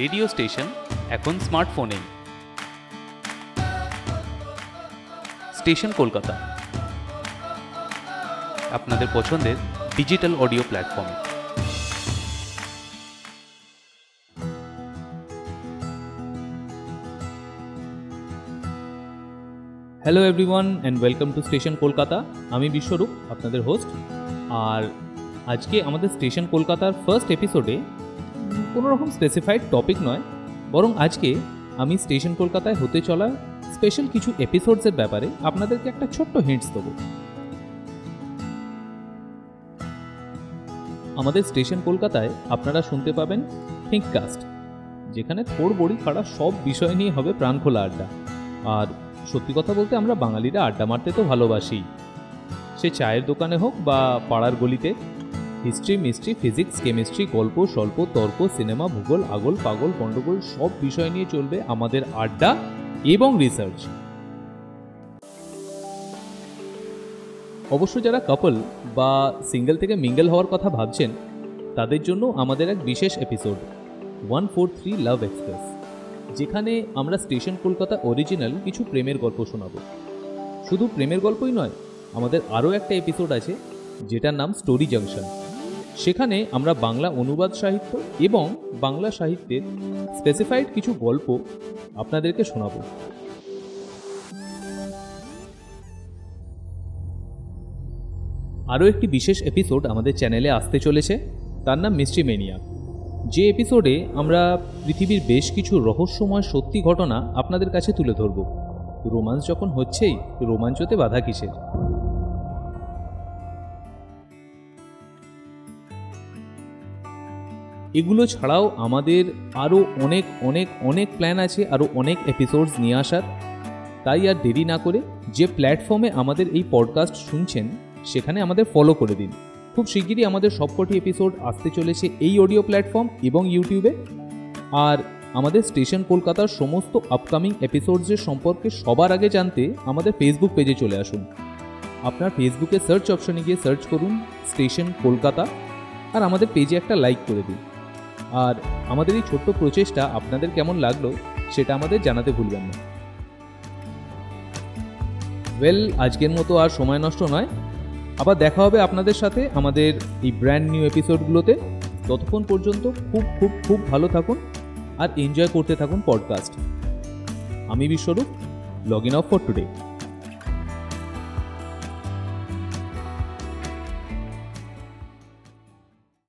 Radio station, এখন স্মার্টফোনেই station Kolkata. আপনাদের পছন্দের ডিজিটাল অডিও প্ল্যাটফর্মে। Hello everyone and welcome to station Kolkata আমি বিশ্বরূপ, আপনাদের হোস্ট আর আজকে আমাদের স্টেশন কলকাতার ফার্স্ট এপিসোডে কোনো রকম স্পেসিফাইড টপিক নয়, বরং আজকে আমি স্টেশন কলকাতায় হতে চলা স্পেশাল কিছু এপিসোডসের ব্যাপারে আপনাদেরকে একটা ছোট্ট হিন্টস দেবো। আমাদের স্টেশন কলকাতায় আপনারা শুনতে পাবেন থিঙ্ককাস্ট যেখানে থোর বড়ি খাড়া সব বিষয় নিয়ে হবে প্রাণখোলা আড্ডা। আর সত্যি কথা বলতে আমরা বাঙালিরা আড্ডা মারতে তো ভালোবাসি। সে চায়ের দোকানে হোক বা পাড়ার গলিতে হিস্ট্রি, মিস্ট্রি, ফিজিক্স, কেমিস্ট্রি, গল্প, স্বল্প, তর্ক, সিনেমা, ভূগোল, আগল, পাগল গণ্ডগোল সব বিষয় নিয়ে চলবে আমাদের আড্ডা এবং রিসার্চ। অবশ্য যারা কাপল বা সিঙ্গেল থেকে মিঙ্গেল হওয়ার কথা ভাবছেন, তাদের জন্য আমাদের এক বিশেষ episode one four three love express যেখানে আমরা স্টেশন কলকাতা অরিজিনাল কিছু প্রেমের গল্প শোনাবো। শুধু প্রেমের গল্পই নয়, আমাদের আরও একটা এপিসোড আছে, যেটার নাম স্টোরি জাংশন সেখানে আমরা বাংলা অনুবাদ সাহিত্য এবং বাংলা সাহিত্যের স্পেসিফাইড কিছু গল্প আপনাদেরকে শোনাবো। আরও একটি বিশেষ এপিসোড আমাদের চ্যানেলে আসতে চলেছে। তার নাম মিস্ট্রি মেনিয়া যে এপিসোডে আমরা পৃথিবীর বেশ কিছু রহস্যময় সত্যি ঘটনা আপনাদের কাছে তুলে ধরব। রোমাঞ্চ যখন হচ্ছেই, রোমাঞ্চতে বাধা কিসের? এগুলো ছাড়াও আমাদের আরও অনেক অনেক অনেক প্ল্যান আছে, আরও অনেক এপিসোডস নিয়ে আসার। তাই আর দেরি না করে যে প্ল্যাটফর্মে আমাদের এই পডকাস্ট শুনছেন, সেখানে আমাদের ফলো করে দিন। খুব শিগগিরই আমাদের সবকটি এপিসোড আসতে চলেছে এই অডিও প্ল্যাটফর্ম এবং ইউটিউবে আর আমাদের স্টেশন কলকাতার সমস্ত আপকামিং এপিসোডসের সম্পর্কে সবার আগে জানতে আমাদের ফেসবুক পেজে চলে আসুন। আপনার ফেসবুকে সার্চ অপশনে গিয়ে সার্চ করুন স্টেশন কলকাতা। আর আমাদের পেজে একটা লাইক করে দিন। আর আমাদের এই ছোট্ট প্রচেষ্টা আপনাদের কেমন লাগল সেটা আমাদের জানাতে ভুলবেন না। ওয়েল আজকের মতো আর সময় নষ্ট নয়। আবার দেখা হবে আপনাদের সাথে আমাদের এই ব্র্যান্ড নিউ এপিসোডগুলোতে ততক্ষণ পর্যন্ত খুব খুব খুব ভালো থাকুন আর এনজয় করতে থাকুন পডকাস্ট আমি Biswarup logging off for today